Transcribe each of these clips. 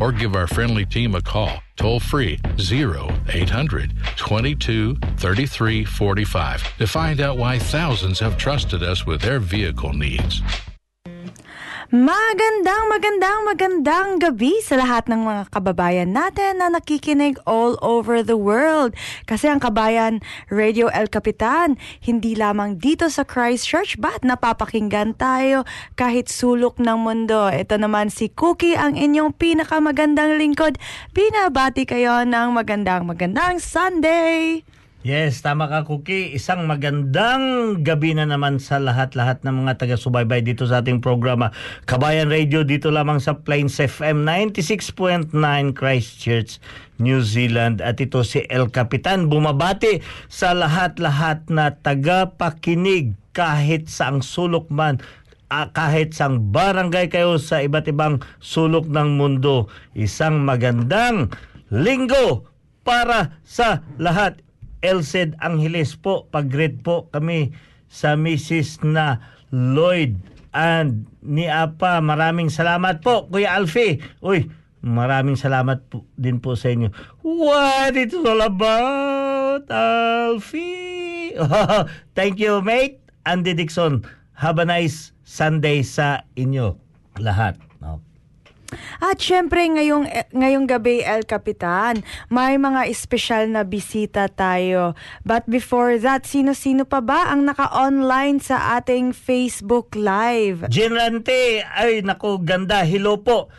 or give our friendly team a call toll free 0800 22 33 45 to find out why thousands have trusted us with their vehicle needs. Magandang, magandang, magandang gabi sa lahat ng mga kababayan natin na nakikinig all over the world. Kasi ang Kabayan Radio El Capitan, hindi lamang dito sa Christchurch, but napapakinggan tayo kahit sulok ng mundo. Ito naman si Cookie, ang inyong pinakamagandang lingkod. Binabati kayo ng magandang, magandang Sunday! Yes, tama ka Cookie. Isang magandang gabi na naman sa lahat-lahat ng mga taga-subaybay dito sa ating programa. Kabayan Radio dito lamang sa Plains FM 96.9 Christchurch, New Zealand. At ito si El Capitan bumabati sa lahat-lahat na taga-pakinig kahit sa ang sulok man ah, kahit sang barangay kayo sa iba't ibang sulok ng mundo. Isang magandang linggo para sa lahat. Elsed Angeles po, pag-greet po kami sa Mrs. na Lloyd and ni Apa. Maraming salamat po, Kuya Alfie. Uy, maraming salamat po, din po sa inyo. What it's all about, Alfie? Thank you, mate. Andy Dixon. Have a nice Sunday sa inyo lahat. At syempre ngayong ngayong gabi El Capitan, may mga espesyal na bisita tayo. But before that, sino-sino pa ba ang naka-online sa ating Facebook Live? Generante, ay nako ganda, hello po.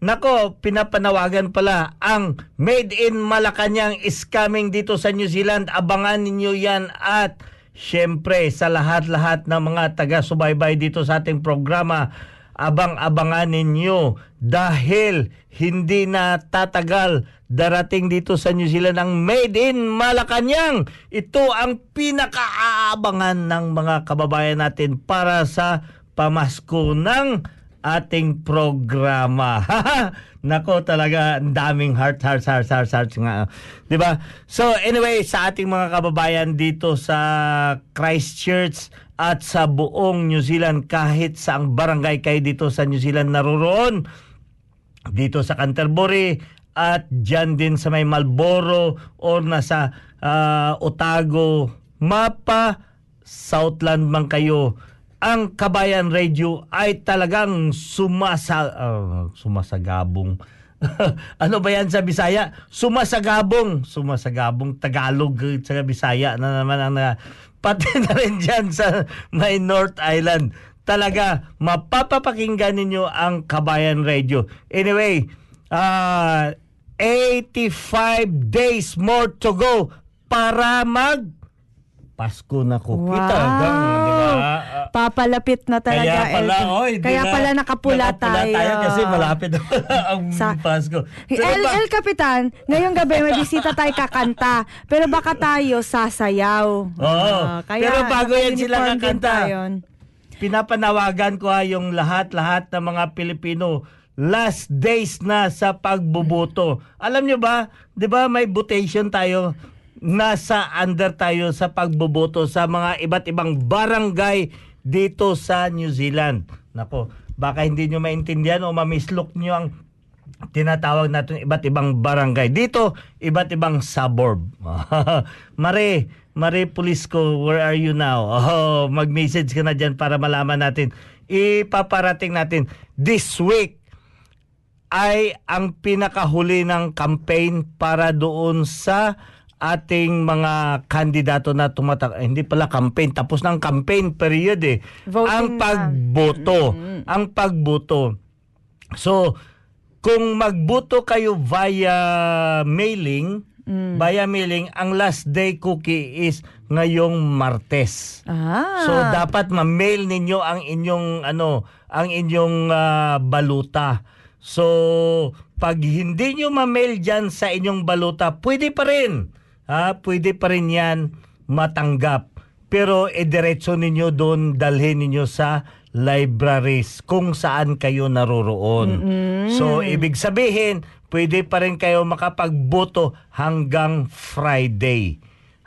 Nako, pinapanawagan pala ang Made in Malacanang is coming dito sa New Zealand. Abangan ninyo yan at syempre sa lahat-lahat ng mga taga-subaybay dito sa ating programa, abang-abangan ninyo dahil hindi na tatagal darating dito sa New Zealand ang Made in Malacanang. Ito ang pinakaabangan ng mga kababayan natin para sa pamasko ng ating programa. Nako talaga, ang daming heart, heart, heart, heart, heart nga. ba? So anyway, sa ating mga kababayan dito sa Christchurch at sa buong New Zealand, kahit sa ang barangay kayo dito sa New Zealand naroroon, dito sa Canterbury at dyan din sa may Malboro or nasa ah, Otago, Mapa, Southland man kayo, ang Kabayan Radio ay talagang sumasa ah, sumasagabong. ano ba yan sa Bisaya? Sumasagabong. Sumasagabong Tagalog eh, sa Bisaya na naman ang na, pati na rin dyan sa may North Island. Talaga, mapapapakinggan ninyo ang Kabayan Radio. Anyway, ah 85 days more to go para mag Pasko na ko. Wow. Talagang, di ba? Ah, Papalapit na talaga. kaya pala, El- oy, Kaya na- pala nakapula, tayo. kasi malapit ang Sa- Pasko. Pero El, ba- El Kapitan, ngayong gabi may bisita tayo kakanta. Pero baka tayo sasayaw. Oo. Ah, Pero bago yan sila kakanta. tayo. pinapanawagan ko ha yung lahat-lahat ng mga Pilipino last days na sa pagbuboto. Alam nyo ba, 'di ba may votation tayo nasa under tayo sa pagboboto sa mga iba't ibang barangay dito sa New Zealand. Nako, baka hindi nyo maintindihan o mamislok nyo ang tinatawag natin iba't ibang barangay. Dito, iba't ibang suburb. Mare, Mare Pulisco, where are you now? Oh, mag-message ka na dyan para malaman natin. Ipaparating natin this week ay ang pinakahuli ng campaign para doon sa ating mga kandidato na tumatak eh, hindi pala campaign tapos ng campaign period eh. Voting ang pagboto. Ang pagboto. So kung magboto kayo via mailing via mailing ang last day cookie is ngayong Martes. Ah. So dapat ma-mail ninyo ang inyong ano, ang inyong ah, baluta. So pag hindi nyo ma-mail diyan sa inyong baluta, pwede pa rin. Ha, pwede pa rin 'yan matanggap. Pero idiretso ninyo doon, dalhin ninyo sa libraries kung saan kayo naroroon. So ibig sabihin, pwede pa rin kayo makapagboto hanggang Friday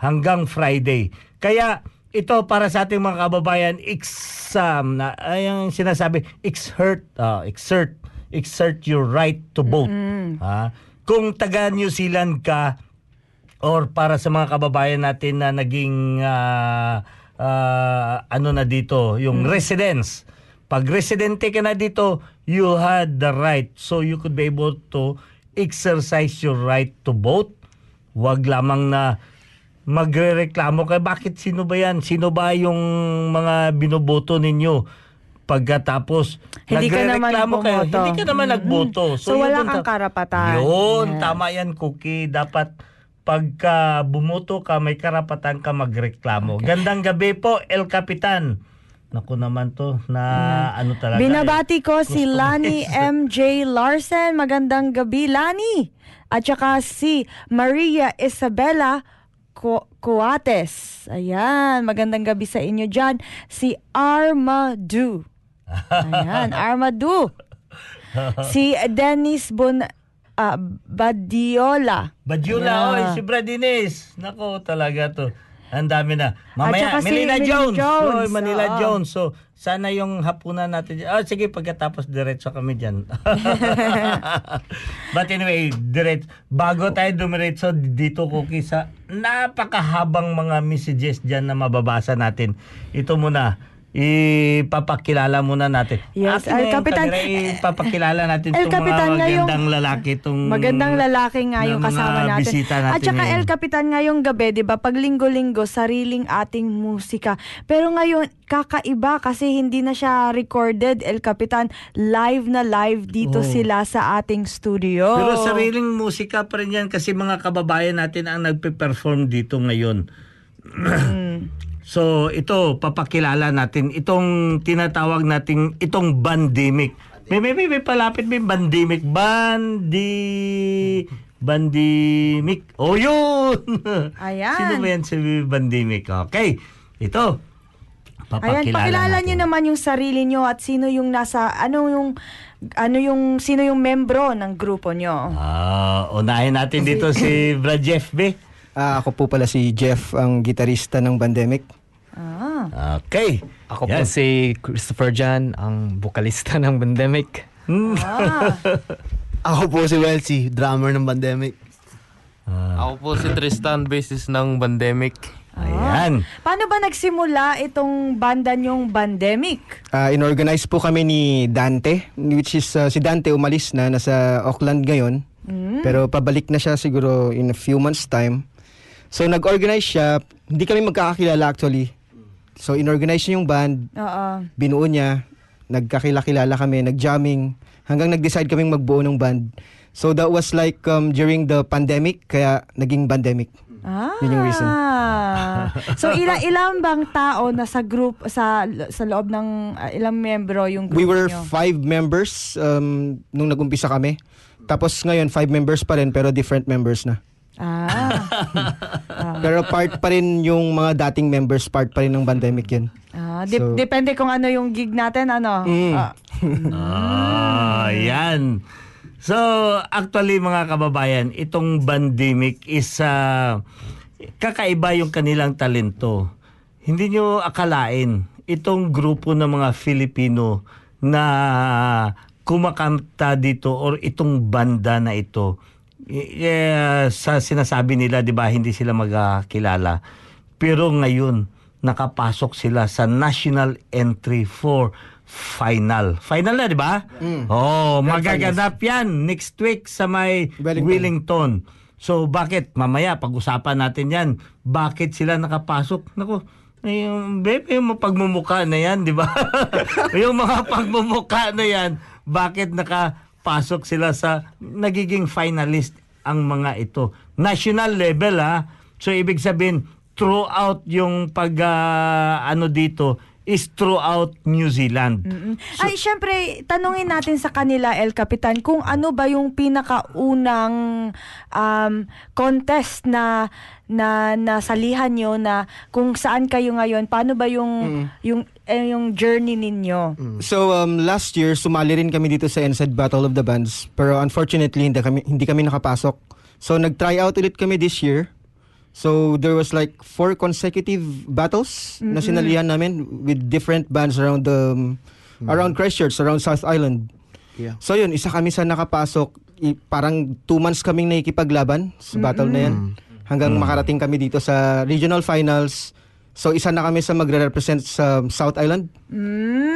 hanggang Friday. Kaya ito para sa ating mga kababayan, exam na ay ang sinasabi, exert, ah, exert, exert your right to vote. Ha? Kung taga New Zealand ka or para sa mga kababayan natin na naging ah, ah, ano na dito, yung residence. Pag residente ka na dito, you had the right so you could be able to exercise your right to vote. Huwag lamang na magrereklamo kayo. Bakit sino ba yan? Sino ba yung mga binoboto ninyo? Pagkatapos, Hindi ka naman kayo. Hindi ka naman nagboto. So, yun wala kang ta- karapatan. Yun, Yes. tama yan, Cookie. Dapat pagka bumoto ka, may karapatan ka magreklamo. Gandang gabi po, El Capitan. Naku naman to, na ano talaga. Binabati ko si Gusto Lani MJ Larsen. Magandang gabi, Lani. At saka si Maria Isabella Cu- Cuates. Ayan, magandang gabi sa inyo dyan. Si Armadu. Ayan, Armadu. Si Dennis Bon ah, Badiola. Badjula, Yeah. oy, si Bradines. Nako, talaga to. Ang dami na. Mamaya, si Manila Manila Jones. Jones, Oy, Manila oo. Jones. So, sana yung hapunan natin. Oh, sige, pagkatapos diretso kami dyan. But anyway, direct, bago tayo dumiretso dito, Cookie, sa napakahabang mga messages dyan na mababasa natin. Ito muna, ipapakilala muna natin. Yes, Akin El Capitan, kamera, ipapakilala natin El itong Capitan, mga ngayong- magandang lalaki. Itong Magandang lalaki nga yung kasama natin. natin At saka ngayon. El Capitan ngayong gabi, 'di ba? Pag linggo-linggo sariling ating musika. Pero ngayon kakaiba kasi hindi na siya recorded El Capitan. Live na live dito Oh. sila sa ating studio. Pero sariling musika pa rin yan kasi mga kababayan natin ang nagpe-perform dito ngayon. so ito, papakilala natin. Itong tinatawag nating, itong bandemic. May, may, may, may palapit may bandemic. Bandi... Bandemic. Oh, yun! Ayan. Sino ba yan si Bandemic? Okay. Ito. Ayan, Papakilala pakilala natin. niyo naman yung sarili niyo at sino yung nasa ano yung ano yung sino yung membro ng grupo niyo. Ah, unahin natin dito si Brad Jeff B. Ah, ako po pala si Jeff, ang gitarista ng Bandemic. Ah. Okay. Ako Yan. po si Christopher Jan, ang vokalista ng Pandemic. Hmm. Ah. Ako po si Welsie, drummer ng Pandemic. Ako po si Tristan, basis ng Pandemic. Ayan. Paano ba nagsimula itong banda nyong Bandemic? Ah, inorganize po kami ni Dante, which is ah, si Dante umalis na, nasa Auckland ngayon. Pero pabalik na siya siguro in a few months time. So nag-organize siya, hindi kami magkakakilala actually. So inorganize niya yung band, Oo. binuo niya, nagkakilala kami, nag-jamming, hanggang nag-decide kaming magbuo ng band. So that was like um, during the pandemic, kaya naging pandemic. Ah. Yun yung reason. so ilang ilang bang tao na sa group sa sa loob ng ah, ilang membro yung group We were nyo? five members um, nung nag-umpisa kami. Tapos ngayon, five members pa rin pero different members na. Ah. Pero part pa rin yung mga dating members, part pa rin ng pandemic yun. ah dep- So- depende kung ano yung gig natin ano. Mm. Ah. Ah, yan. So, actually mga kababayan, itong pandemic is ah, kakaiba yung kanilang talento. Hindi nyo akalain itong grupo ng mga Filipino na kumakanta dito or itong banda na ito. Eh, sa sinasabi nila, 'di ba, hindi sila magkakilala. Pero ngayon, nakapasok sila sa national entry for final. Final na, di ba? Oh, magaganap yan next week sa may Wellington. Wellington. So, bakit? Mamaya, pag-usapan natin yan. Bakit sila nakapasok? Naku, eh, yung, bebe, yung mga pagmumuka na yan, di ba? yung mga pagmumuka na yan, bakit nakapasok sila sa nagiging finalist ang mga ito? National level, ha? So, ibig sabihin, throughout yung pag, ah, ano dito, is throughout New Zealand. Mm. Ay, syempre, tanungin natin sa kanila, El Capitan, kung ano ba yung pinakaunang um, contest na na nasalihan nyo na kung saan kayo ngayon, paano ba yung yung eh, yung journey ninyo? So um, last year, sumali rin kami dito sa NSED Battle of the Bands. Pero unfortunately, hindi kami, hindi kami nakapasok. So nag-try out ulit kami this year. So there was like four consecutive battles na sinalihan namin with different bands around the um, around Christchurch, around South Island. Yeah. So yun, isa kami sa nakapasok. I- parang two months kaming nakikipaglaban sa battle na yan. Hanggang makarating kami dito sa regional finals. So isa na kami sa magre-represent sa South Island.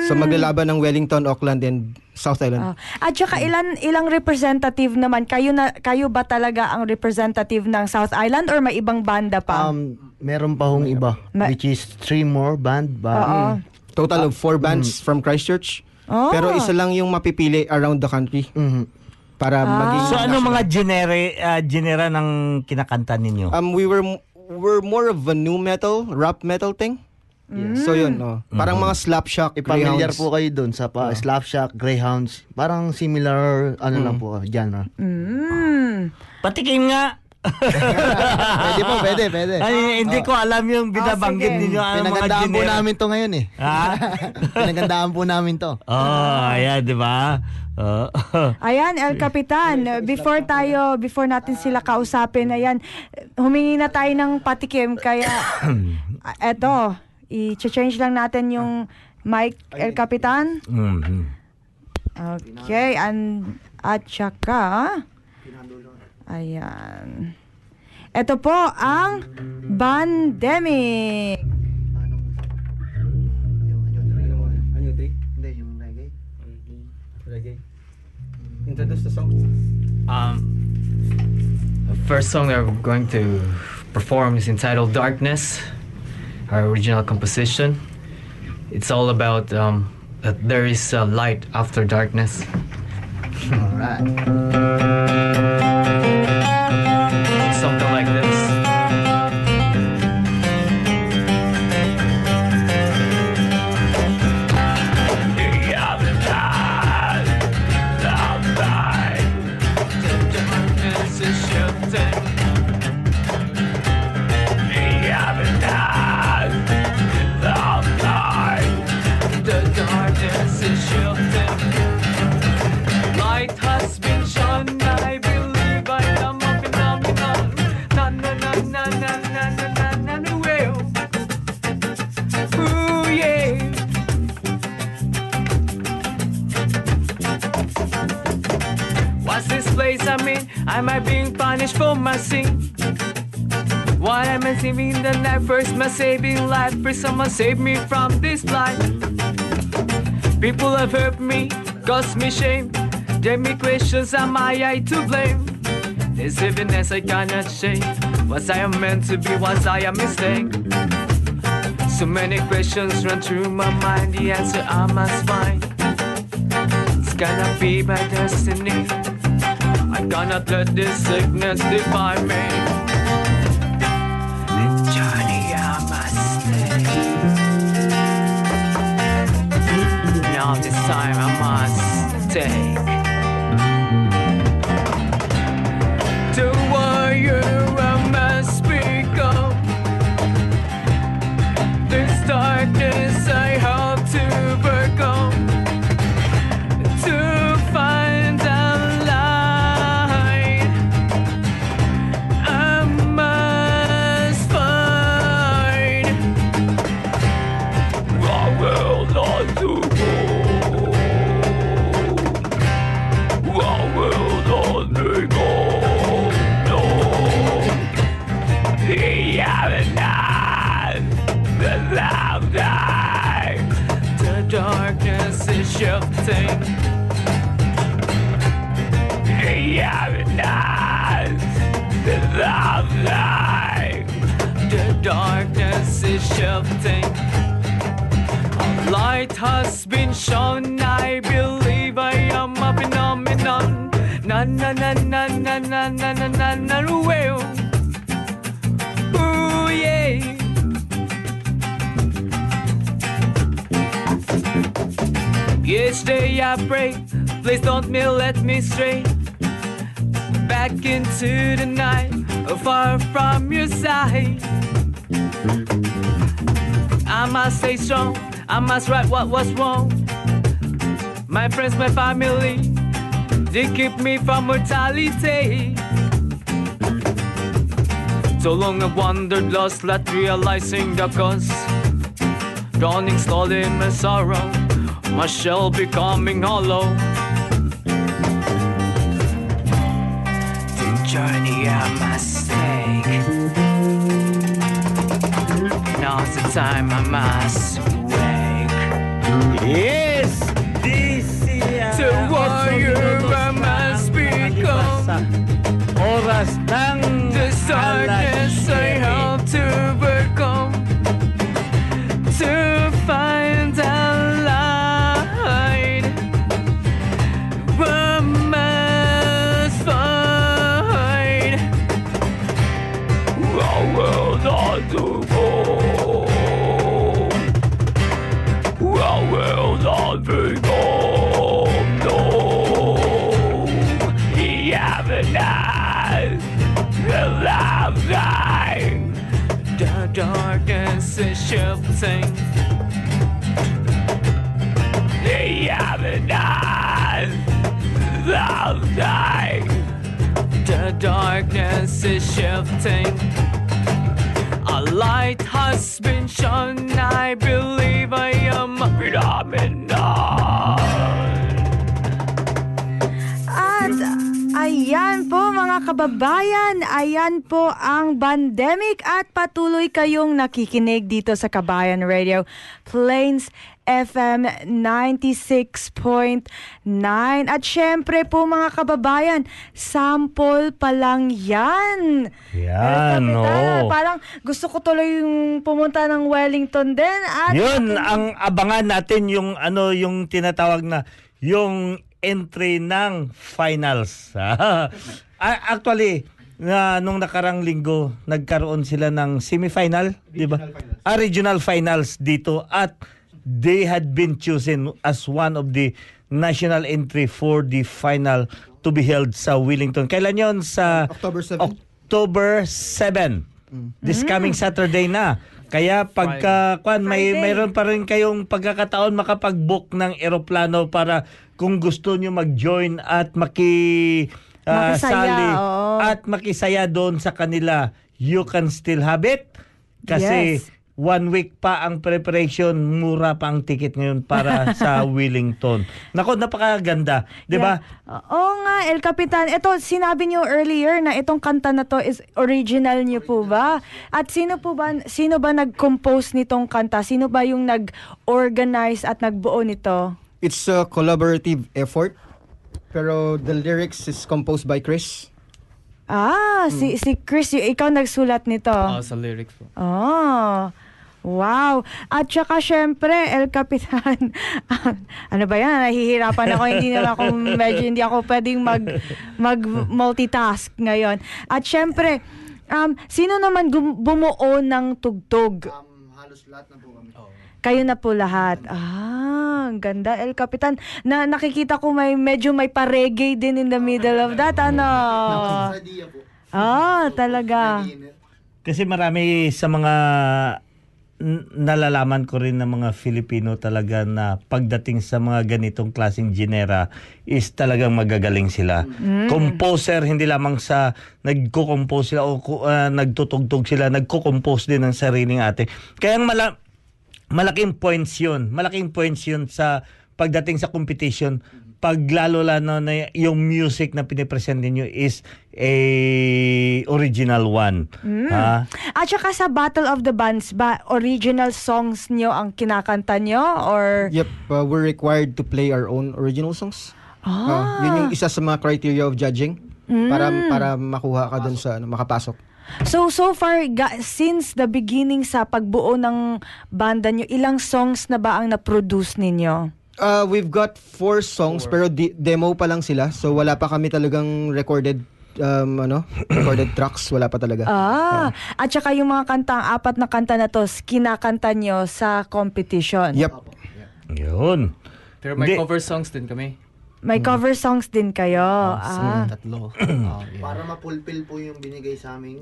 So maglalaban ng Wellington, Auckland, and South Island. Ah. At saka ilan ilang representative naman kayo na kayo ba talaga ang representative ng South Island or may ibang banda pa? Um, meron pa hong iba, Ma- which is three more band. Ba? Oo. Total of four bands from Christchurch. Oh. Pero isa lang yung mapipili around the country Mhm. para maging So ano national. mga genere ah, genera ng kinakanta ninyo? Um we were we're more of a new metal, rap metal thing. So yun, no. Parang mga Slapshot, Ipamilyar Greyhounds. po kayo dun sa pa, Slapshot, Greyhounds. Parang similar, ano lang po, genre. Mm. Patikim nga. pwede po, pwede, pwede. Ay, hindi ko alam yung binabanggit sige. ninyo. Ano mga Pinagandaan po namin to ngayon eh. Ha? Pinagandaan po namin to. Oh, ayan, di ba? Oh. Ayan, El Capitan, before tayo, before natin sila kausapin, ayan, humingi na tayo ng patikim, kaya, ah, eto, i-change lang natin yung mic, El Capitan. Mhm. Okay, and, at saka, ayan. Ito po ang Bandemic. Introduce the song. Um, the first song that we're going to perform is entitled Darkness, our original composition. It's all about um, that there is a light after darkness. Alright. Something night? Saving life. First, someone save me from this life. People have hurt me, caused me shame. Gave me questions, am I, I to blame? This heaviness I cannot shake. Was I meant to be? Was I a mistake? So many questions run through my mind. The answer I must find. It's gonna be my destiny. I cannot let this sickness define me. Time I must take. What was wrong. My friends, my family, they keep me from mortality. So long I wandered, lost, not realizing the cause. Drowning slowly my sorrow, my shell becoming hollow. The journey I must take. Now's the time I must. Yes! This is The warrior I must become. Oras ng The darkness I have to The darkness is shifting. A light has been shone. I believe I am a mga kababayan, ayan po ang pandemic at patuloy kayong nakikinig dito sa Kabayan Radio Plains FM 96.9 at syempre po mga kababayan, sample pa lang yan. Yan, no. Parang gusto ko tuloy yung pumunta ng Wellington din at Yun ang abangan natin yung ano yung tinatawag na yung entry ng finals. Ah, Actually, na nung nakarang linggo nagkaroon sila ng semifinal, di ba? Ah, regional finals dito at they had been chosen as one of the national entry for the final to be held sa Wellington. Kailan yon sa October 7. October 7. This coming Saturday na. Kaya pagka kwan may mayroon pa rin kayong pagkakataon makapag-book ng eroplano para kung gusto niyo mag-join at maki ah, Makisaya, sali oo. at makisaya doon sa kanila, you can still have it kasi Yes. one week pa ang preparation, mura pa ang ticket ngayon para sa Wellington. Nako, napakaganda, 'di ba? Yeah. Oo nga, El Capitan. Ito, sinabi niyo earlier na itong kanta na to is original niyo po ba? At sino po ba, sino ba nag-compose nitong kanta? Sino ba yung nag-organize at nagbuo nito? It's a collaborative effort. Pero the lyrics is composed by Chris. Ah, si si Chris, y- ikaw nagsulat nito. Oh, sa lyrics po. Oh. Wow. At saka syempre, El Capitan. ano ba yan? Nahihirapan ako. hindi na ako, medyo hindi ako pwedeng mag, mag multitask ngayon. At syempre, um, sino naman gum- bumuo ng tugtog? halos lahat na po kami. Kayo na po lahat. Ah, ang ganda, El Capitan. Na nakikita ko may medyo may pa-reggae din in the middle of that. Ano? Ah, talaga. Kasi marami sa mga nalalaman ko rin ng mga Filipino talaga na pagdating sa mga ganitong klaseng genera is talagang magagaling sila. Composer, hindi lamang sa nagko-compose sila o ah, nagtutugtog sila, nagko-compose din ng sariling ate. Kaya ang mala- malaking points yun. Malaking points yun sa pagdating sa competition pag lalo lalo na yung music na pinipresent ninyo is a original one. Ha? At saka sa Battle of the Bands ba, original songs nyo ang kinakanta nyo? Or... Yep, uh, we're required to play our own original songs. Ah. Uh, yun yung isa sa mga criteria of judging para para makuha ka dun sa ano, makapasok. So, so far, ga- since the beginning sa pagbuo ng banda nyo, ilang songs na ba ang na-produce ninyo? Uh, we've got four songs pero di- demo pa lang sila. So wala pa kami talagang recorded um, ano, recorded tracks, wala pa talaga. Ah, at saka yung mga kanta, ang apat na kanta na to, kinakanta nyo sa competition. Yep. Yun. Pero may Hindi. cover songs din kami. May cover songs din kayo. ah. Tatlo. Oh, yeah. Para mapulpil po yung binigay sa aming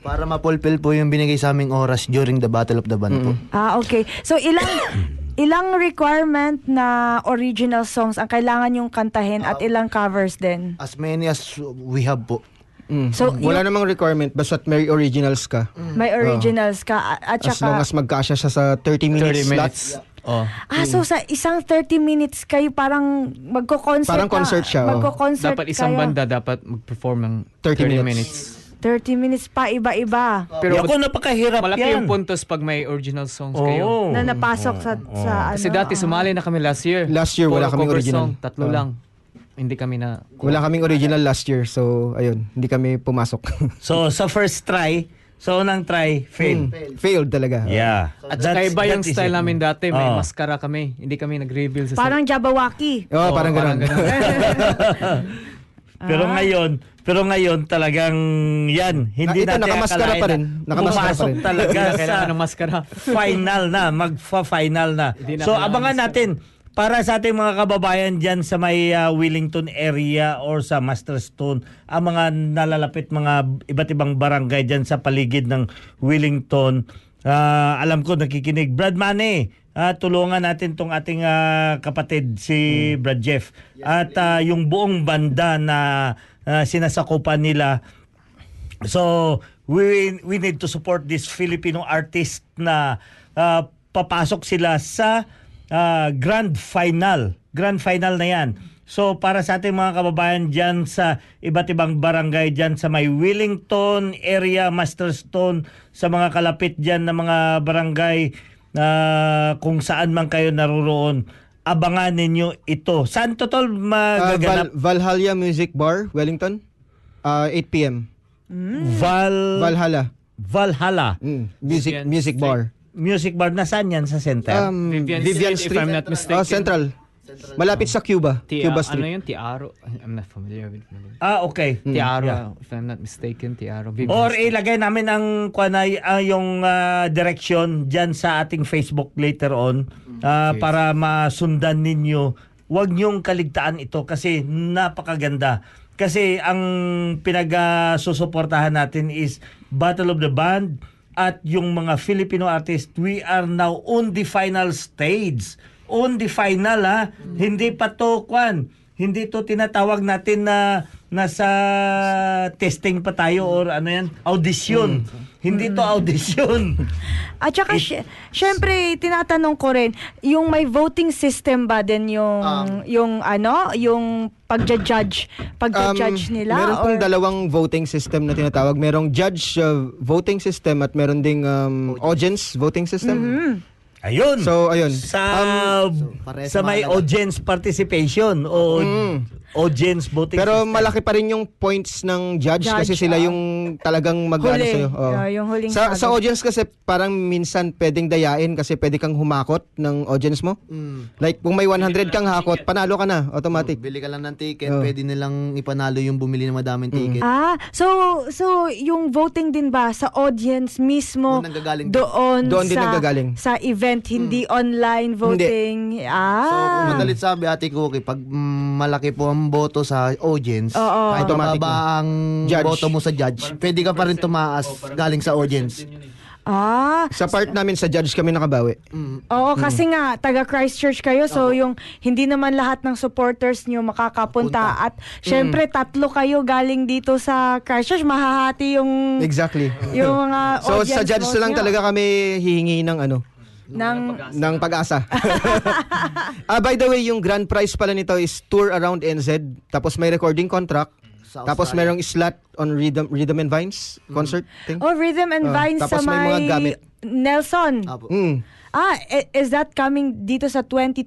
para mapulpil po yung binigay sa aming oras during the Battle of the Band po. Ah, okay. So ilang ilang requirement na original songs ang kailangan yung kantahin at ilang covers din? As many as we have po. Mm. So, wala yung- namang requirement basta't may originals ka. May originals ka a- at As long saka as magkasya siya sa 30 minutes, 30 minutes. slot. Oh. Ah, so sa isang 30 minutes kayo parang magko-concert Parang na- concert siya, oh. Magko-concert Dapat isang kayo. banda dapat mag-perform ng 30 30, minutes. minutes. 30 minutes pa iba-iba. Pero Ako napakahirap malaki yan. yung puntos pag may original songs Oo. kayo. na napasok sa sa ano. Kasi dati sumali na kami last year. Last year, wala Puro kaming cover original. Song, tatlo Oh. lang. Hindi kami na... Wala kaming original last year. So, ayun, hindi kami pumasok. So sa first try, so unang try, fail. Mm, Failed talaga. Yeah. At saka iba yung that is style it. namin dati. May Oh. maskara kami. Hindi kami nag-reveal sa... Parang Jabawaki. Oh, Oo, parang ganun. Pero ngayon, pero ngayon talagang yan, hindi Na- ito, natin nakamaskara akalain pa rin. na Nakamaskara pa pumasok rin. talaga sa Kailangan ng maskara. final na, magfa-final na. Hindi na So kailangan abangan maskara. natin para sa ating mga kababayan dyan sa may uh, Wellington area or sa Masterstone, ang mga nalalapit mga iba't ibang barangay dyan sa paligid ng Wellington. Ah, alam ko nakikinig. Brad Mane, ah, tulungan natin tong ating ah, kapatid si Brad Jeff. At ah, yung buong banda na ah, sinasakupan nila So, we we need to support this Filipino artist na ah, papasok sila sa ah, grand final. Grand final na 'yan. So para sa ating mga kababayan diyan sa iba't ibang barangay diyan sa may Wellington area, Masterstone, sa mga kalapit diyan na mga barangay na kung saan man kayo naroon, abangan ninyo ito. Saan to tol Uh, Val- magaganap? Valhalla Music Bar, Wellington. Uh, 8 p.m. Val Valhalla. Valhalla. Mm, music music Street. bar. Music bar na saan yan sa center? Um, Vivian, Vivian Street, Street. if I'm not mistaken. Oh, Central. Malapit sa Cuba. Tia, Cuba ano Street. yun? Tiaro? I'm not familiar with ah, okay. Tiaro, Yeah. if I'm not mistaken. Tiaro. Vivian Or Street. ilagay namin ang kwanay ah, yung ah, direction diyan sa ating Facebook later on ah, Okay. para masundan ninyo. Huwag niyong kaligtaan ito kasi napakaganda. Kasi ang pinag-susuportahan natin is Battle of the Band at yung mga Filipino artists. We are now on the final stage. On the final ha. Hindi pa to kwan. Hindi to tinatawag natin na nasa testing pa tayo or ano yan, audition. Hindi to audition. At saka, sy- syempre, tinatanong ko rin, yung may voting system ba din yung, yung ano, yung pagja-judge, pagja-judge nila? Um, Meron pong or- dalawang voting system na tinatawag. Merong judge uh, voting system at meron ding um, audience voting system. Mm-hmm. Ayun. So, ayun. Sa parehas sa may audience participation o audience voting Mm. Pero system. malaki pa rin yung points ng judge, Judge, kasi sila ah. yung talagang mag Huli. sa'yo. Oo. Ah, yung huling sa, sa audience kasi parang minsan pwedeng dayain kasi pwede kang humakot ng audience mo. Mm. Like kung may 100 kang hakot, panalo ka na, automatic. Bili ka lang ng ticket, Oh. pwede nilang ipanalo yung bumili ng madaming ticket. Ah, so so yung voting din ba sa audience mismo Doon nanggagaling din. doon, Doon din sa nanggagaling. sa event hindi online voting. So, Ah. kung madalit sabi, Ate Cookie, pag mm, malaki po ang boto sa audience, Oo. kahit Automatic mababa ang Judge. boto mo sa judge, pwede ka pa rin tumaas galing sa audience. Ah, Sa part namin sa judge kami nakabawi. oo kasi nga taga Christchurch kayo so yung hindi naman lahat ng supporters niyo makakapunta at syempre tatlo kayo galing dito sa Christchurch mahahati yung Exactly. yung mga So audience sa judge vote na lang niyo. talaga kami hihingi ng ano, ng ng pag-asa. ah, by the way, yung grand prize pala nito is tour around NZ, tapos may recording contract, Sa tapos merong slot on Rhythm, Rhythm and Vines concert thing. Oh, Rhythm and Ah, Vines sa tapos may mga may gamit. Nelson. Apo. Mm. Ah, i- is that coming dito sa 2023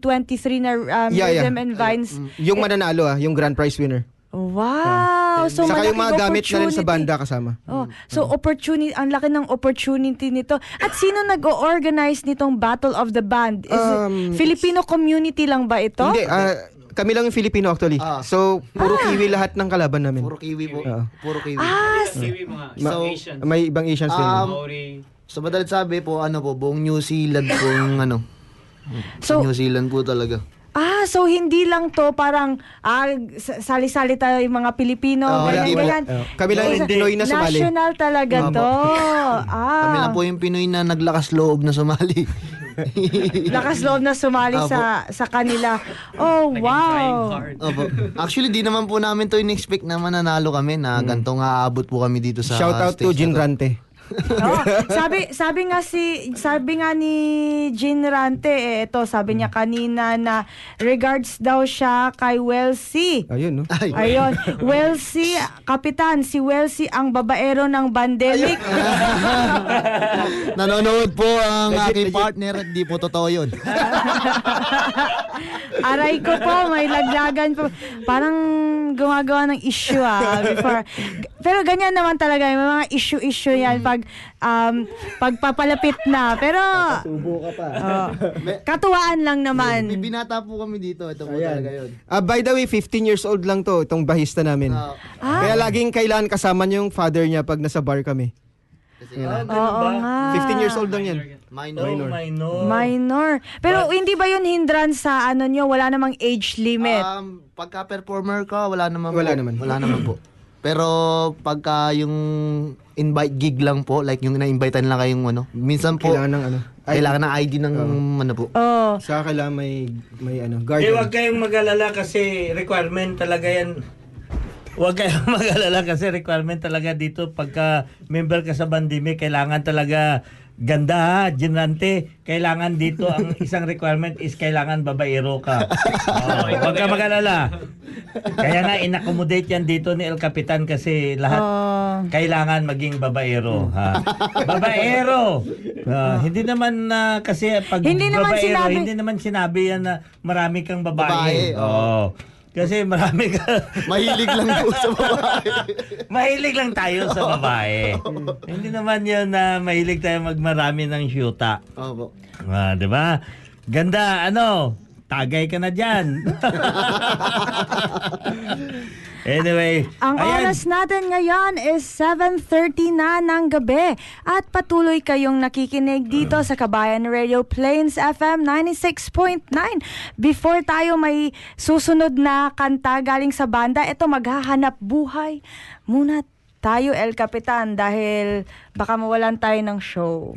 na um, Yeah, yeah. Rhythm and Vines? Yung mananalo ah, yung grand prize winner. Wow! So, Saka yung mga gamit na rin sa opportunity. banda kasama. Oh, so opportunity, ang laki ng opportunity nito. At sino nag-organize nitong Battle of the Band? Is it Um, Filipino community lang ba ito? Hindi, ah, kami lang yung Filipino actually. Ah. So, puro kiwi lahat ng kalaban namin. Puro kiwi po. Oo. Puro kiwi. Ah, Ma- So, may ibang Asians din. Um, so madalit sabi po, ano po, buong New Zealand po yung ano. So- New Zealand po talaga. Ah, so hindi lang to parang ah, sa- sali-sali tayo yung mga Pilipino, Oh, ganyan, hindi ganyan. Oh, kami lang yung Pinoy na sumali. National talaga Opo. to. ah. Kami lang po yung Pinoy na naglakas loob na sumali. Lakas loob na sumali Opo. sa sa kanila. Oh, wow. Opo. Actually, di naman po namin to in-expect na mananalo kami na ganito nga aabot po kami dito sa Hmm. Shout out to Jin. Rante. Oh, sabi sabi nga si sabi nga ni Jean Rante eh, ito sabi niya kanina na regards daw siya kay Welsie. Ayun, no? Ay, Ayun, Welsie, kapitan, si Welsie ang babaero ng pandemic. nanonood po ang aking partner at di po totoo yun. Aray ko po, may laglagan po. Parang gumagawa ng issue ah before. Pero ganyan naman talaga, may mga issue-issue yan pag um, pagpapalapit na. Pero Tubo ka pa. oh, katuwaan lang naman. May binata po kami dito. Ito po talaga yun. Ah, by the way, 15 years old lang to, itong bahista namin. Ah, Kaya laging kailangan kasama niyo yung father niya pag nasa bar kami. kasi nga, Oo nga. 15 years old lang yan. minor. Oh, minor. Minor. Pero hindi ba yun hindrance sa ano nyo? Wala namang age limit. Um, pagka performer ka, wala naman Wala po. naman. Wala naman po. Pero pagka yung invite gig lang po, like yung na-invitean lang kayong ano, minsan po, Kailangan ng ano. Ay, kailangan ng ID ng ano po. oh. sa kailangan may, may ano, Eh, guardian. huwag kayong mag-alala kasi requirement talaga yan. Huwag kayong mag-alala kasi requirement talaga dito pagka member ka sa Bandime, kailangan talaga ganda ha, ginante. Kailangan dito, ang isang requirement is kailangan babaero ka. Oh, huwag ka mag-alala. Kaya nga, in-accommodate yan dito ni El Capitan kasi lahat Oh. kailangan maging babaero. Ha? Babaero! Ah, hindi naman na kasi pag Hindi naman babaero, sinabi- hindi naman sinabi yan na marami kang babae. Babae, Oo. Kasi marami ka. Mahilig lang po sa babae. mahilig lang tayo sa babae. hindi naman yun na mahilig tayo magmarami ng syuta. Opo. Ah, 'di ba? Ganda, ano? Tagay ka na diyan. anyway, Ang ayan. oras natin ngayon is 7.30 na ng gabi at patuloy kayong nakikinig dito sa Kabayan Radio Plains FM 96.9. Before tayo may susunod na kanta galing sa banda, ito maghahanap buhay. Muna tayo, El Capitan, dahil baka mawalan tayo ng show.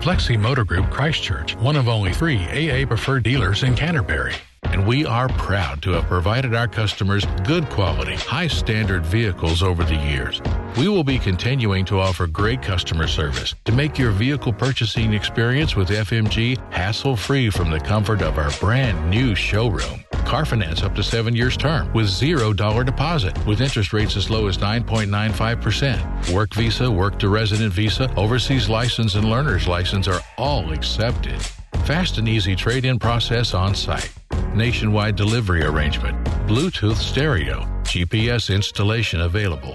Flexi Motor Group Christchurch, one of only three AA preferred dealers in Canterbury. And we are proud to have provided our customers good quality, high standard vehicles over the years. We will be continuing to offer great customer service to make your vehicle purchasing experience with FMG hassle free from the comfort of our brand new showroom. Car finance up to seven years term with zero dollar deposit with interest rates as low as 9.95%. Work visa, work to resident visa, overseas license, and learner's license are all accepted. Fast and easy trade in process on site. Nationwide delivery arrangement. Bluetooth stereo. GPS installation available.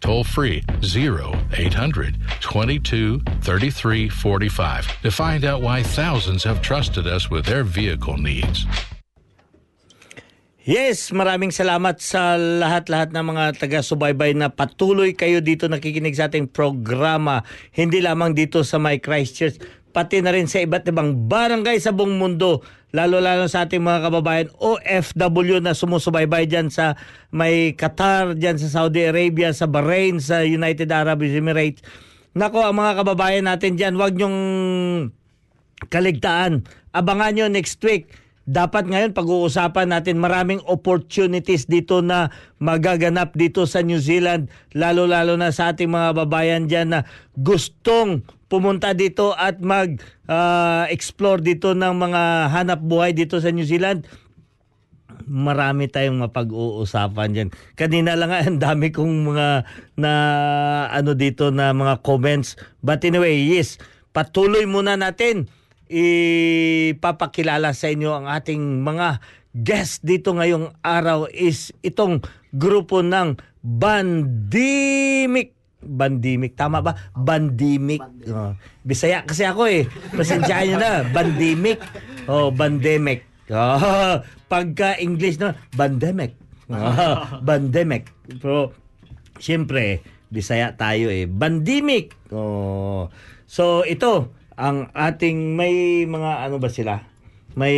toll free 0800 22 33 45 to find out why thousands have trusted us with their vehicle needs. Yes, maraming salamat sa lahat-lahat ng mga taga-subaybay na patuloy kayo dito nakikinig sa ating programa. Hindi lamang dito sa My Christchurch, pati na rin sa iba't ibang barangay sa buong mundo. Lalo-lalo sa ating mga kababayan OFW na sumusubaybay dyan sa may Qatar, dyan sa Saudi Arabia, sa Bahrain, sa United Arab Emirates. Nako, ang mga kababayan natin dyan, wag nyong kaligtaan. Abangan nyo next week dapat ngayon pag-uusapan natin maraming opportunities dito na magaganap dito sa New Zealand lalo-lalo na sa ating mga babayan diyan na gustong pumunta dito at mag uh, explore dito ng mga hanap buhay dito sa New Zealand marami tayong mapag-uusapan diyan. Kanina lang ang dami kong mga na ano dito na mga comments. But anyway, yes, patuloy muna natin ipapakilala sa inyo ang ating mga guest dito ngayong araw is itong grupo ng Bandimic. Bandimic, tama ba? Bandimic. Oh. Bisaya kasi ako eh. Pasensyahan nyo na. Bandimic. Oh, Bandemic. Oh, pagka English na, Bandemic. Oh, Bandemic. Pero, siyempre, Bisaya tayo eh. Bandimic. Oh. So, ito, ang ating may mga ano ba sila? May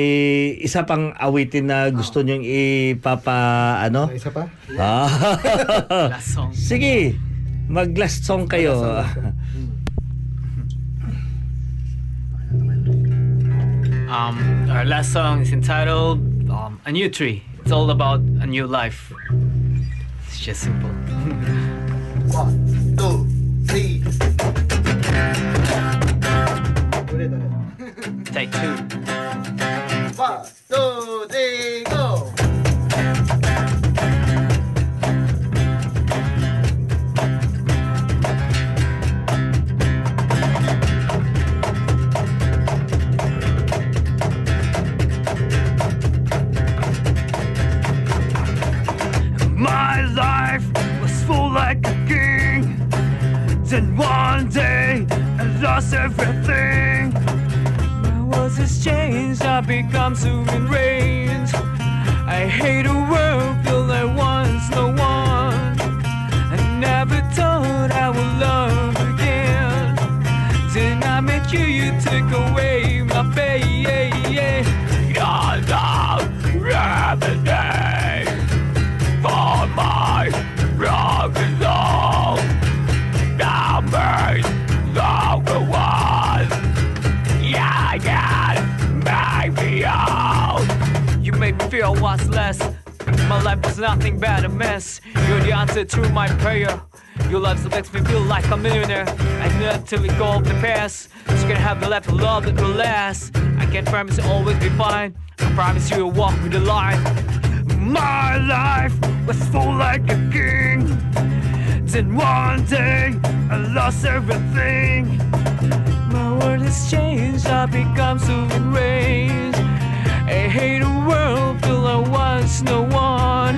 isa pang awitin na gusto oh. niyong ipapa ano? May isa pa? Ah. last song. Sige. Mag last song kayo. um, our last song is entitled um, A New Tree. It's all about a new life. It's just simple. One, two, Take two. One, two, three, go! My life was full like a king. Then one day I lost everything. World has changed, I become so enraged. I hate a world filled like once no one. I never thought I would love again. Then I met you, you took away my pain. You're the remedy for my me less. My life was nothing but a mess. You're the answer to my prayer. Your love makes me feel like a millionaire. I need to let go of the past. So you can have the left love that will last. I can't promise you'll always be fine. I promise you will walk with the line. My life was full like a king. Then one day I lost everything. My world has changed, I become so enraged. I hate a world till I was no one.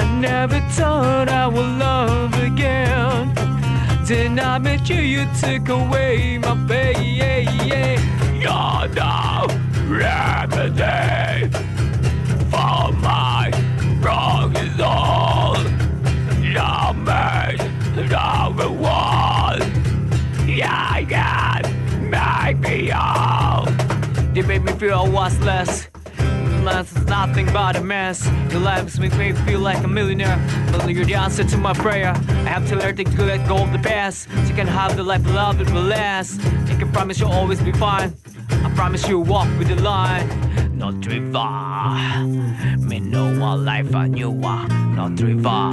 I never thought I would love again. Then I met you, you took away my pain. You're the remedy for my wrong is all. Love me, love me one. Yeah, yeah, make me all feel I was less. That's nothing but a mess. Your life makes me feel like a millionaire. But you're the answer to my prayer. I have to learn to let go of the past. So you can have the life love that will last. I can promise you'll always be fine. I promise you'll walk with the line. Not river. Me know a life I knew uh, Not river.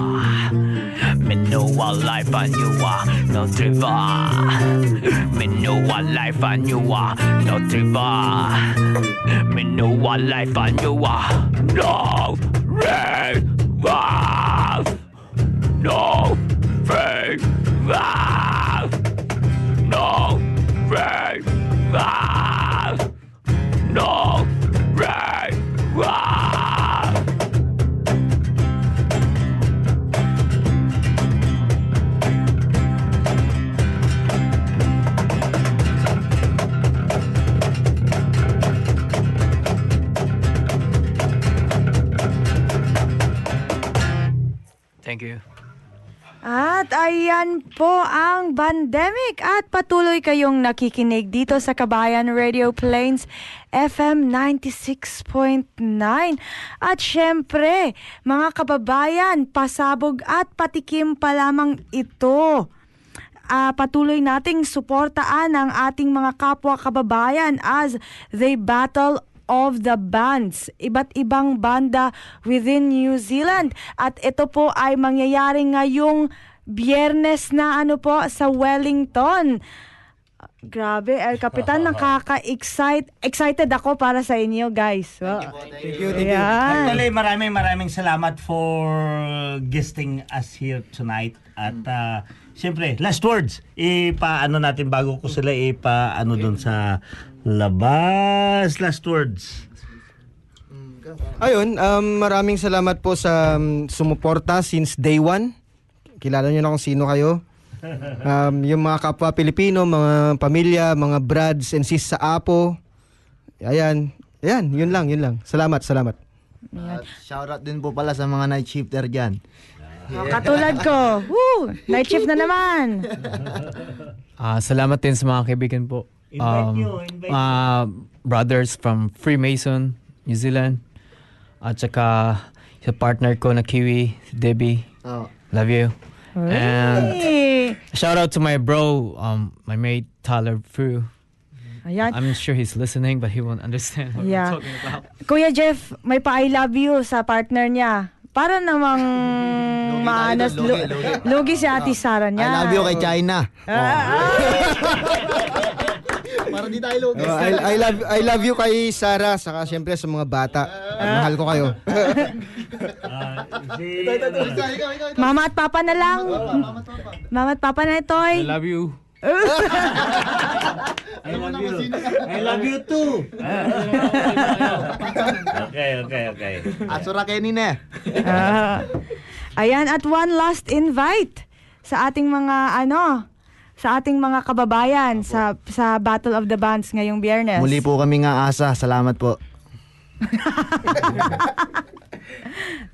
Me know a life I knew uh, Not river. Me know a life I knew uh, Not river. Me know a life I knew uh, No river. No river. No river. Ayan po ang pandemic at patuloy kayong nakikinig dito sa Kabayan Radio Plains FM 96.9. At syempre, mga kababayan, pasabog at patikim pa lamang ito. Ah, patuloy nating suportaan ang ating mga kapwa kababayan as they battle of the bands, iba't ibang banda within New Zealand. At ito po ay mangyayari ngayong biyernes na ano po sa Wellington. Grabe, El Capitan, nakaka-excite. Excited ako para sa inyo, guys. Thank you, thank you. Actually, maraming maraming salamat for guesting us here tonight. At uh, siyempre, last words. Ipaano natin bago ko sila ipaano doon sa labas. Last words. Ayun, um, maraming salamat po sa um, sumuporta since day one. Kilala niyo na kung sino kayo. Um, yung mga kapwa Pilipino, mga pamilya, mga brads and sis sa Apo. Ayan. Ayan, yun lang, yun lang. Salamat, salamat. At shoutout din po pala sa mga night shifter dyan. Oh, katulad ko. Woo! Night shift na naman. Ah, salamat din sa mga kaibigan po. Invite nyo, invite ah, brothers from Freemason, New Zealand. At saka sa partner ko na Kiwi, si Debbie. Oh. Love you. And Hey! shout out to my bro, um, my mate Tyler Fu. Ayan. I'm sure he's listening, but he won't understand what Yeah. I'm talking about. Kuya Jeff, may pa I love you sa partner niya. Para namang maanas tayo doon, lu- lugi, lugi. lugi si Ate Sara I niya. love you kay China. Ah, Para di tayo Uh, I, I love I love you kay Sarah saka syempre sa mga bata. Mahal ko kayo. Si, Mama at Papa na lang. Mama at Papa na ito I love you. I love you. I love you too. okay, okay, okay. Asura Kenny na. Ah. ayan, at one last invite sa ating mga ano, sa ating mga kababayan sa sa Battle of the Bands ngayong biyernes. Muli po kami nga asa. Salamat po.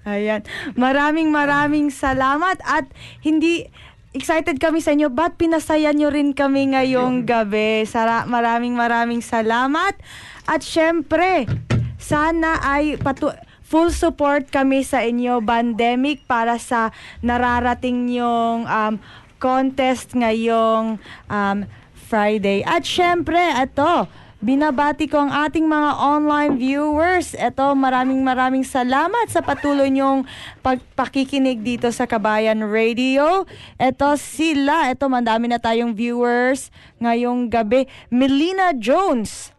Ayan. Maraming maraming salamat at hindi excited kami sa inyo. Ba't pinasaya nyo rin kami ngayong gabi? Sara, maraming maraming salamat. At syempre, sana ay patu full support kami sa inyo, Pandemic, para sa nararating nyong um, contest ngayong um, Friday. At syempre, ito, Binabati ko ang ating mga online viewers. Ito, maraming maraming salamat sa patuloy niyong pagpakikinig dito sa Kabayan Radio. Ito sila, ito mandami na tayong viewers ngayong gabi. Melina Jones,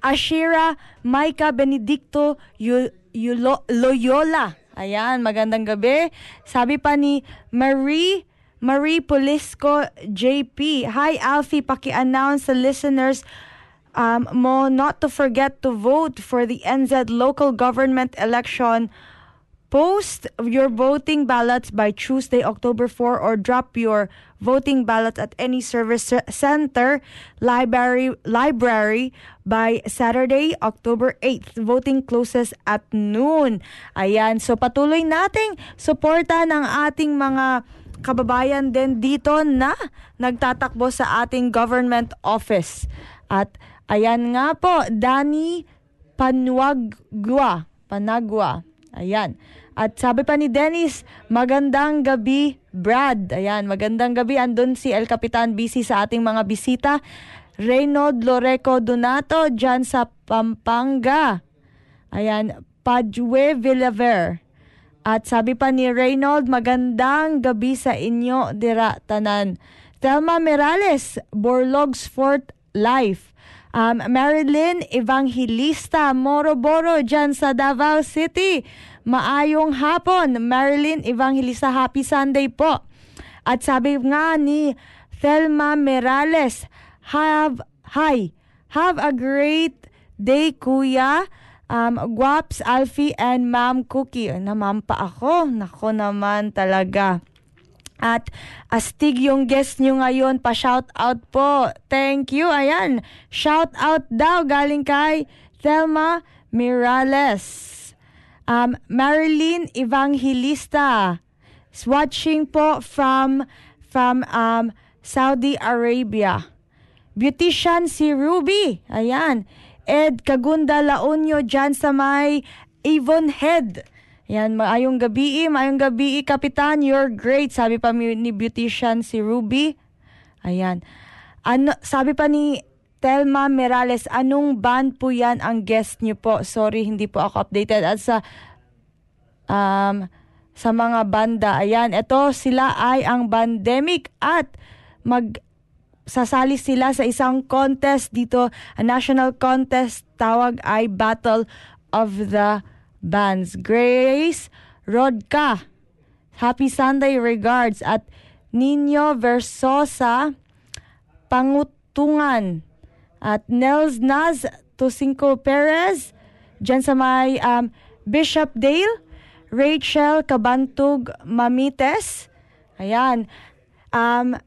Ashira Maika Benedicto Yu- Yulo- Loyola. Ayan, magandang gabi. Sabi pa ni Marie Marie Polisco JP. Hi Alfie, paki-announce sa listeners um, mo not to forget to vote for the NZ local government election. Post your voting ballots by Tuesday, October 4, or drop your voting ballot at any service ce- center, library, library by Saturday, October 8th. Voting closes at noon. Ayan, so patuloy nating suporta ng ating mga kababayan din dito na nagtatakbo sa ating government office. At ayan nga po, Danny Panwagwa. Panagwa. Ayan. At sabi pa ni Dennis, magandang gabi, Brad. Ayan, magandang gabi. Andun si El Capitan busy sa ating mga bisita. Reynold Loreco Donato, dyan sa Pampanga. Ayan, Padue Villaver. At sabi pa ni Reynold, magandang gabi sa inyo, Dira Tanan. Thelma Merales, Borlogs Fort Life. Um, Marilyn Evangelista Moroboro dyan sa Davao City. Maayong hapon, Marilyn Evangelista. Happy Sunday po. At sabi nga ni Thelma Merales, have, hi, have a great day, kuya. Um, Guaps, Alfie, and Ma'am Cookie. Na ma'am pa ako. Nako naman talaga. At astig yung guest nyo ngayon, pa-shout out po. Thank you. Ayan, shout out daw galing kay Thelma Mirales. Um, Marilyn Evangelista is watching po from from um, Saudi Arabia. Beautician si Ruby. Ayan. Ed Kagunda Laonyo dyan sa may Avon Head. Yan, maayong gabi, maayong gabi, Kapitan, you're great. Sabi pa ni beautician si Ruby. Ayan. Ano, sabi pa ni Telma Merales, anong band po yan ang guest niyo po? Sorry, hindi po ako updated. At sa, um, sa mga banda, ayan, ito sila ay ang Bandemic at mag sasali sila sa isang contest dito, a national contest, tawag ay Battle of the Bands. Grace Rodka, Happy Sunday regards at Nino Versosa, Pangutungan at Nels Naz Tusinko Perez, dyan sa may um, Bishop Dale, Rachel Kabantug Mamites, ayan, um,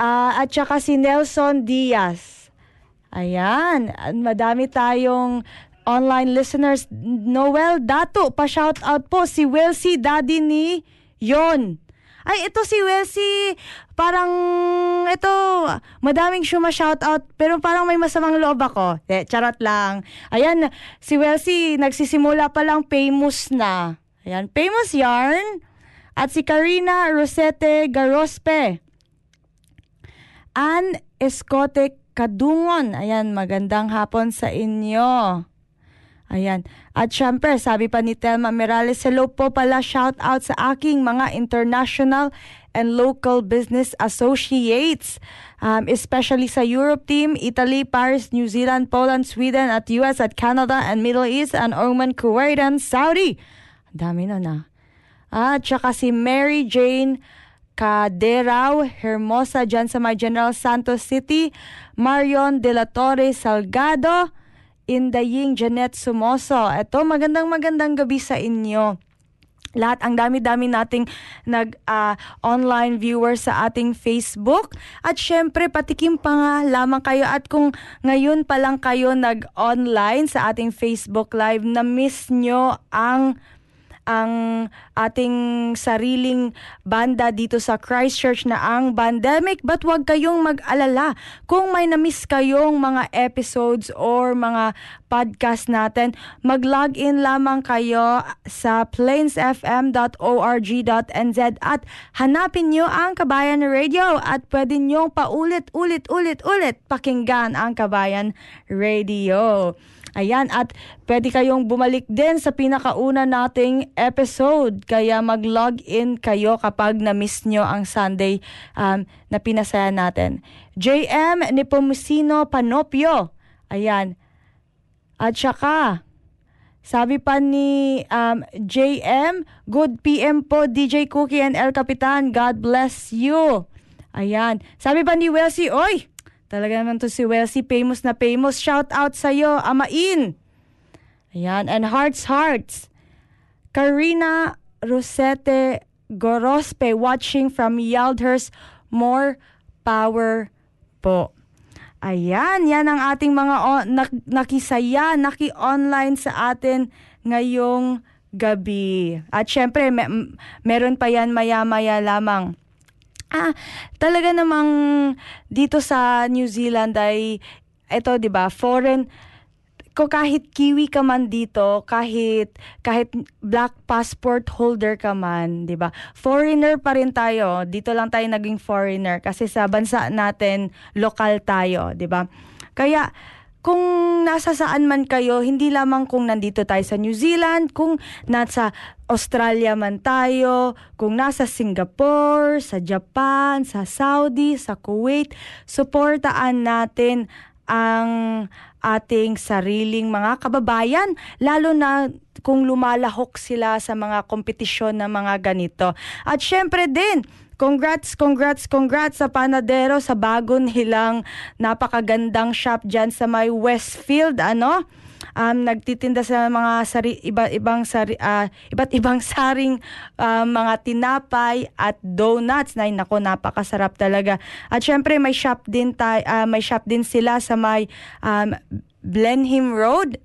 uh, at saka si Nelson Diaz. Ayan, madami tayong online listeners. Noel Dato, pa-shout out po si Welsie, daddy ni Yon. Ay, ito si Welsie, parang ito, madaming suma shout out, pero parang may masamang loob ako. Eh, charot lang. Ayan, si Welsie, nagsisimula pa lang famous na. Ayan, famous yarn. At si Karina Rosete Garospe. Ann Escote Kadungon. Ayan, magandang hapon sa inyo. Ayan. At syempre, sabi pa ni Telma Morales, hello po pala, shout out sa aking mga international and local business associates, um, especially sa Europe team, Italy, Paris, New Zealand, Poland, Sweden, at US, at Canada, and Middle East, and Oman, Kuwait, and Saudi. Dami na na. At saka si Mary Jane Caderao Hermosa dyan sa my General Santos City, Marion De La Torre Salgado, Indaying Janet Sumoso. Ito, magandang magandang gabi sa inyo. Lahat ang dami-dami nating nag uh, online viewers sa ating Facebook. At syempre patikim pa nga lamang kayo. At kung ngayon pa lang kayo nag-online sa ating Facebook live na miss nyo ang ang ating sariling banda dito sa Christchurch na ang pandemic but wag kayong mag-alala kung may na-miss kayong mga episodes or mga podcast natin mag-log in lamang kayo sa plainsfm.org.nz at hanapin nyo ang Kabayan Radio at pwede nyo paulit-ulit-ulit-ulit pakinggan ang Kabayan Radio. Ayan, at pwede kayong bumalik din sa pinakauna nating episode. Kaya mag-log in kayo kapag na-miss nyo ang Sunday um, na pinasaya natin. JM Nepomucino Panopio. Ayan. At saka, sabi pa ni um, JM, good PM po DJ Cookie and El Capitan. God bless you. Ayan. Sabi pa ni Welsie, oy, Talaga naman to si Welsie, famous na famous. Shout out sa'yo, Amain. Ayan, and Hearts Hearts. Karina Rosette Gorospe watching from Yaldhurst. More power po. Ayan, yan ang ating mga on, nak, nakisaya, naki-online sa atin ngayong gabi. At syempre, me, meron pa yan maya-maya lamang. Ah, talaga namang dito sa New Zealand ay ito 'di ba, foreign ko kahit kiwi ka man dito, kahit kahit black passport holder ka man, 'di ba? Foreigner pa rin tayo. Dito lang tayo naging foreigner kasi sa bansa natin lokal tayo, 'di ba? Kaya kung nasa saan man kayo, hindi lamang kung nandito tayo sa New Zealand, kung nasa Australia man tayo, kung nasa Singapore, sa Japan, sa Saudi, sa Kuwait, suportaan natin ang ating sariling mga kababayan, lalo na kung lumalahok sila sa mga kompetisyon na mga ganito. At syempre din, Congrats, congrats, congrats sa Panadero sa bago nilang napakagandang shop dyan sa may Westfield, ano? Um, nagtitinda sa mga sari, iba, ibang sari, ah, iba't ibang saring ah, mga tinapay at donuts na nako napakasarap talaga. At syempre may shop din tay, ah, may shop din sila sa may um, Blenheim Road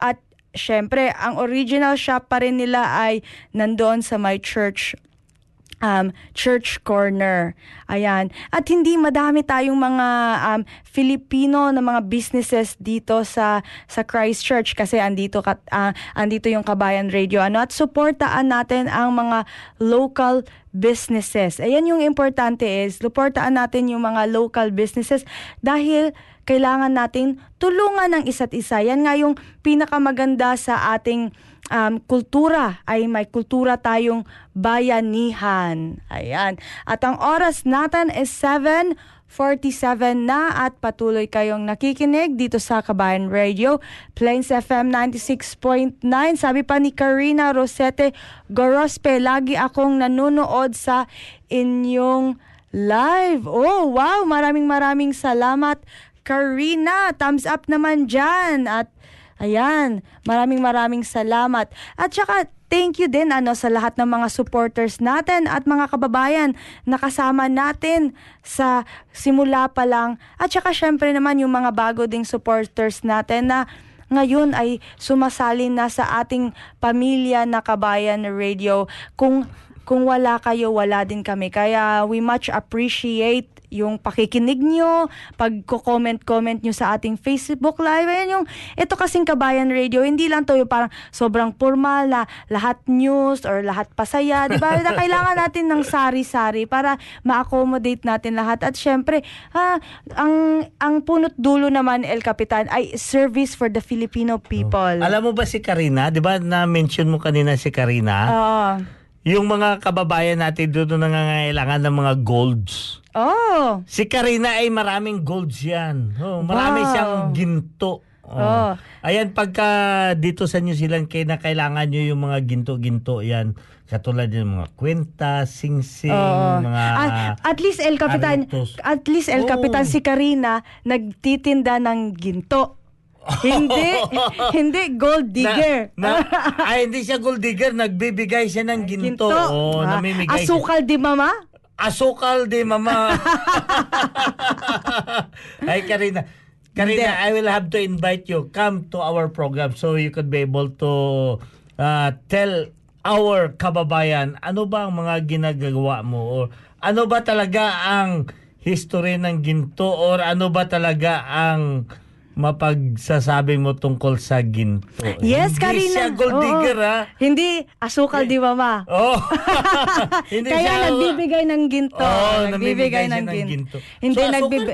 at syempre ang original shop pa rin nila ay nandoon sa my church um, church corner. Ayan. At hindi madami tayong mga um, Filipino na mga businesses dito sa sa Christchurch kasi andito kat, ah, andito yung Kabayan Radio ano at suportaan natin ang mga local businesses. Ayan yung importante is suportaan natin yung mga local businesses dahil kailangan natin tulungan ng isa't isa. Yan nga yung pinakamaganda sa ating um, kultura ay may kultura tayong bayanihan. Ayan. At ang oras natin is 7.47 na at patuloy kayong nakikinig dito sa Kabayan Radio, Plains FM 96.9. Sabi pa ni Karina Rosete Gorospe, lagi akong nanonood sa inyong live. Oh, wow! Maraming maraming salamat. Karina, thumbs up naman dyan. At Ayan, maraming maraming salamat. At saka thank you din ano sa lahat ng mga supporters natin at mga kababayan na kasama natin sa simula pa lang. At saka syempre naman yung mga bago ding supporters natin na ngayon ay sumasalin na sa ating pamilya na Kabayan Radio. Kung kung wala kayo, wala din kami. Kaya we much appreciate yung pakikinig nyo, pagko-comment-comment nyo sa ating Facebook Live. Ayan yung, ito kasing Kabayan Radio, hindi lang to yung parang sobrang formal na lahat news or lahat pasaya. Di ba? Kailangan natin ng sari-sari para ma-accommodate natin lahat. At syempre, ah, ang, ang punot dulo naman, El Capitan, ay service for the Filipino people. Alam mo ba si Karina? Di ba na-mention mo kanina si Karina? Oo. Yung mga kababayan natin doon na nangangailangan ng mga golds. Oh. Si Karina ay maraming golds yan. Oh, marami Wow. siyang ginto. Oh. Ayan, pagka dito sa New Zealand, kaya na kailangan nyo yung mga ginto-ginto yan. Katulad yung mga kwenta, sing-sing, Oo. mga... Ah, at least El Capitan, aritos. at least El. Capitan si Karina nagtitinda ng ginto. Hindi, hindi gold digger. Na, ay, hindi siya gold digger. Nagbibigay siya ng ginto. Oh, Ah, namimigay siya. asukal di mama? Asukal di mama. Ay, Karina. Karina, I will have to invite you. Come to our program so you could be able to uh, tell our kababayan ano ba ang mga ginagawa mo or ano ba talaga ang history ng ginto or ano ba talaga ang mapagsasabi mo tungkol sa ginto. Yes, Hindi Karina. siya gold digger, ha? Hindi, asukal di mama. Oh. Hindi Kaya siya- nagbibigay ng ginto. Oo, nagbibigay ng ng ginto. ginto. Hindi So, din.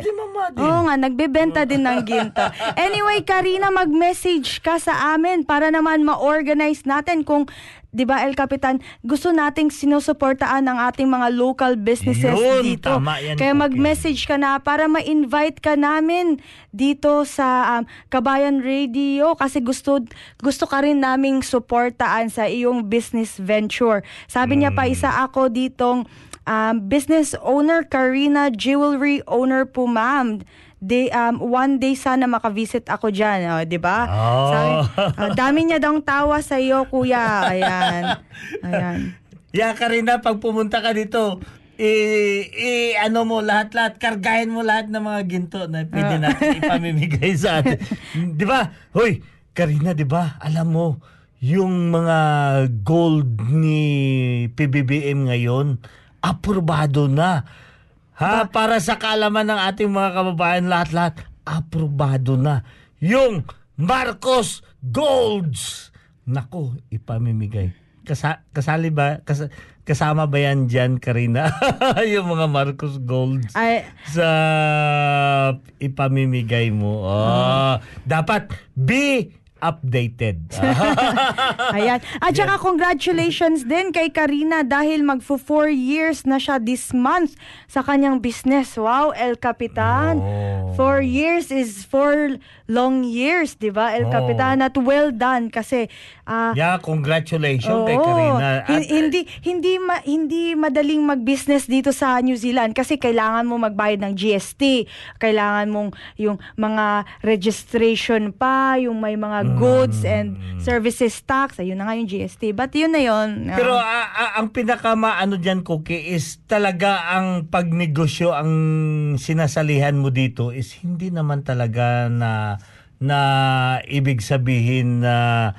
Oo nga, nagbebenta din ng ginto. Anyway, Karina, mag-message ka sa amin para naman ma-organize natin kung 'di ba El Capitan, gusto nating sinusuportaan ang ating mga local businesses Yun, dito. tama yan, Kaya mag-message ka na para ma-invite ka namin dito sa um, Kabayan Radio kasi gusto gusto ka rin naming suportaan sa iyong business venture. Sabi niya Hmm. pa isa ako ditong um, business owner Karina Jewelry owner po ma'am. Day, um, one day sana makavisit ako dyan, oh, di ba? Oh. Sabi, ah, dami niya daw tawa sa iyo, kuya. Ayan. Ayan. Ya Karina, pag pumunta ka dito, i, i ano mo lahat-lahat, kargahin mo lahat ng mga ginto na pwede Ah. natin ipamimigay sa atin. 'Di ba? Hoy, Karina, 'di ba? Alam mo, yung mga gold ni PBBM ngayon, aprobado na. Ha, para sa kaalaman ng ating mga kababayan lahat-lahat, aprobado na yung Marcos Golds. Nako, ipamimigay. Kasa, kasali ba? Kas, kasama ba yan dyan, Karina? yung mga Marcos Golds Ay, sa ipamimigay mo. Oh, Dapat be updated. Ayan. At saka congratulations din kay Karina dahil magfo four years na siya this month sa kanyang business. Wow, El Capitan. Oh. Four years is four long years, di ba, El Oh. Capitan? At well done kasi ah, yeah, congratulations kay Oo. Karina. At- hindi hindi ma- hindi madaling mag-business dito sa New Zealand kasi kailangan mo magbayad ng GST, kailangan mong yung mga registration pa, yung may mga goods and services tax, ayun na nga yung GST. But yun na yun. Ah, Pero ah, ah, ang pinakamaano diyan Cookie is talaga ang pagnegosyo ang sinasalihan mo dito is hindi naman talaga na na ibig sabihin na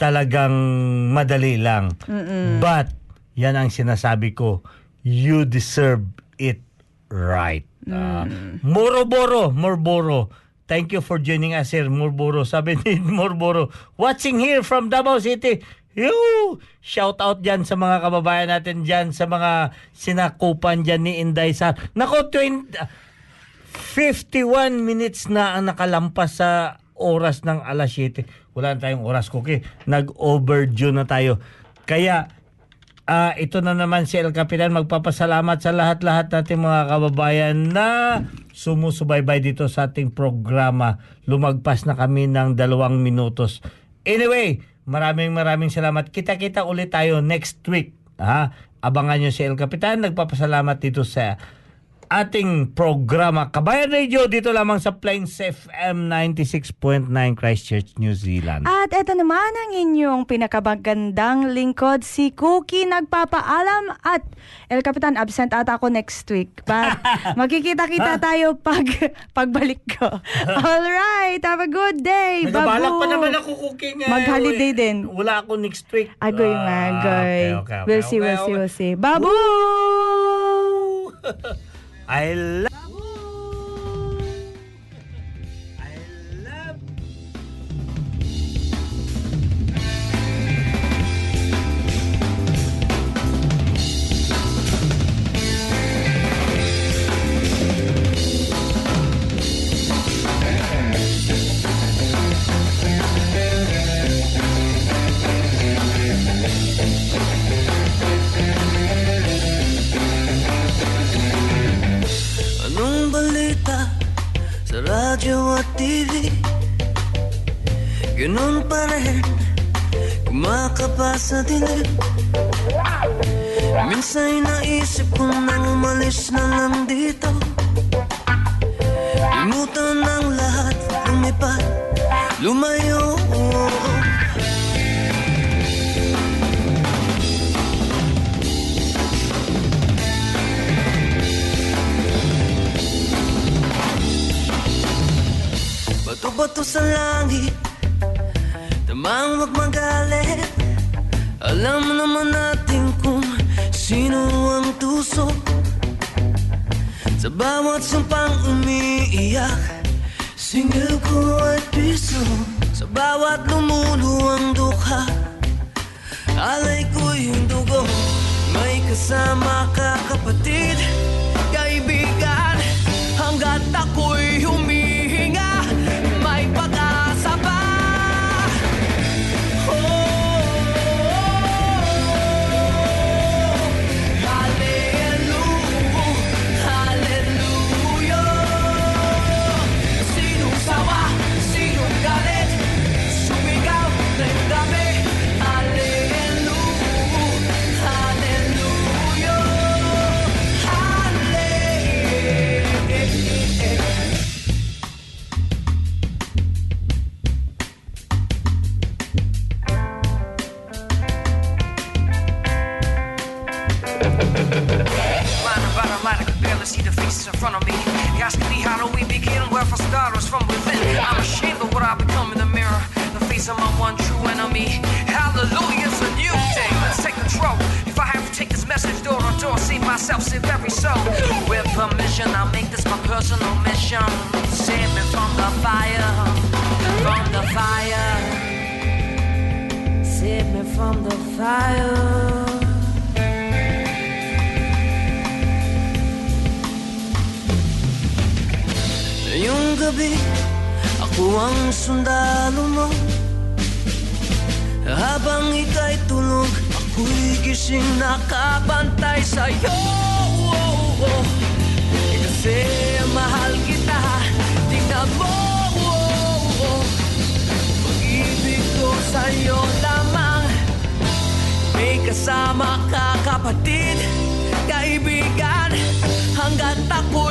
talagang madali lang. But yan ang sinasabi ko, you deserve it right. Ah, Moroboro, Morboro. Thank you for joining us here, Morboro. Sabi ni Morboro, watching here from Davao City. Yoo! Shout out dyan sa mga kababayan natin dyan, sa mga sinakupan dyan ni Inday sa... Nako, 20, 51 minutes na ang nakalampas sa oras ng alas 7. Wala na tayong oras, Cookie. Nag-overdue na tayo. Kaya, Ah, ito na naman si El Capitan magpapasalamat sa lahat-lahat nating mga kababayan na sumusubaybay dito sa ating programa. Lumagpas na kami ng dalawang minutos. Anyway, maraming maraming salamat. Kita-kita ulit tayo next week. Ha? Abangan nyo si El Capitan. Nagpapasalamat dito sa ating programa Kabayan Radio dito lamang sa Plains FM 96.9 Christchurch, New Zealand. At eto naman ang inyong pinakabagandang lingkod, si Cookie nagpapaalam at El Capitan absent ata ako next week. But magkikita-kita tayo pag pagbalik ko. Alright, have a good day. Nagabalak Babu. pa naman ako cooking. eh. Mag-holiday din. Wala ako next week. Agoy Ah, nga, agoy. okay, okay, okay, we'll see, okay, we'll see, okay. we'll see. Babu! I love radyo at TV? Ganun pa rin, kumakapa sa dilim Minsan naisip ko nang umalis na lang dito Limutan ng lahat, lumipat, lumayo Bato-bato sa langit? Tamang wag magalit. Alam naman natin kung sino ang tuso. Sa bawat sumpang umiiyak Singil ko ay piso. Sa bawat lumuluwang dukha Alay ko'y dugo. May kasama ka kapatid Kaibigan. Hanggat ako'y front of me. You're me how do we begin? Well, for starters, from within. I'm ashamed of what I become in the mirror. The face of my one true enemy. Hallelujah, it's a new day. Let's take control. If I have to take this message door to door, see myself, save every soul. With permission, I'll make this my personal mission. Save me from the fire, from the fire. Save me from the fire. Ngayong gabi, ako ang sundalo mo Habang ika'y tulog, ako'y gising nakabantay sa'yo oh, oh. Kasi mahal kita, tingnan mo oh, oh. Pag-ibig ko sa'yo lamang May kasama ka kapatid, kaibigan Hanggat ako'y